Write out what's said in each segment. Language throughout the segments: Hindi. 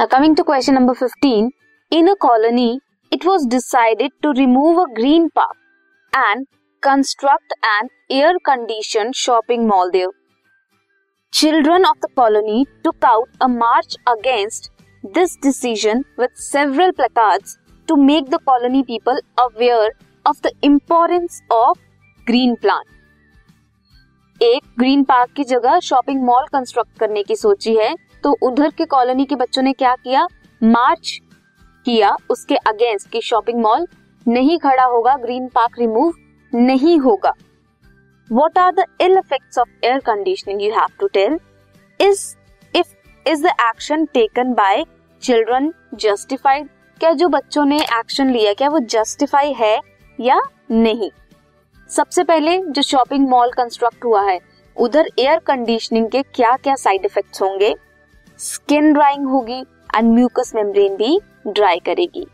Now coming to question number 15. In a colony, it was decided to remove a green park and construct an air-conditioned shopping mall there. Children of the colony took out a march against this decision with several placards to make the colony people aware of the importance of green plant. एक ग्रीन पार्क की जगह शॉपिंग मॉल कंस्ट्रक्ट करने की सोची है तो उधर के कॉलोनी के बच्चों ने क्या किया? मार्च किया उसके अगेंस्ट कि शॉपिंग मॉल नहीं खड़ा होगा, ग्रीन पार्क रिमूव नहीं होगा। What are the ill effects of air conditioning you have to tell is if is the action taken by children justified क्या जो बच्चों ने एक्शन लिया, क्या वो जस्टिफाई है या नहीं? सबसे पहले जो शॉपिंग मॉल कंस्ट्रक्ट हुआ है, उधर एयर कंडीशनिंग के क्या क्या साइड इफेक्ट्स होंगे? स्किन ड्राइंग होगी एंड म्यूकस मेम्ब्रेन भी ड्राई करेगी।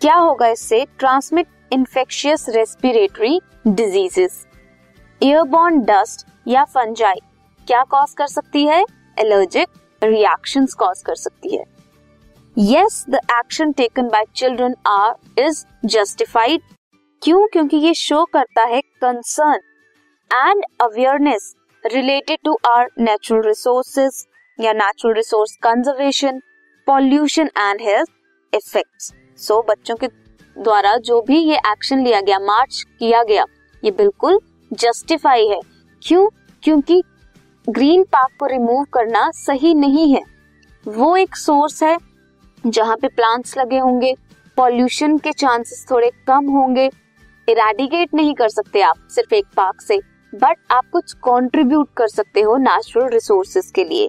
क्या होगा इससे? Transmit infectious respiratory diseases airborne dust या फंजाई क्या कॉज कर सकती है? एलर्जिक रिएक्शन कॉज कर सकती है। Yes the action taken by children are is justified क्यों? क्योंकि ये शो करता है concern and awareness related to our natural resources या natural resource conservation pollution and health effects so बच्चों के द्वारा जो भी ये एक्शन लिया गया मार्च किया गया, ये बिल्कुल जस्टिफाई है। क्यों? क्योंकि ग्रीन पार्क को रिमूव करना सही नहीं है। वो एक सोर्स है, जहाँ पे प्लांट्स लगे होंगे पॉल्यूशन के चांसेस थोड़े कम होंगे। इरेडिकेट नहीं कर सकते आप सिर्फ़ एक पार्क से बट आप कुछ कंट्रीब्यूट कर सकते हो नेचुरल रिसोर्सेज के लिए।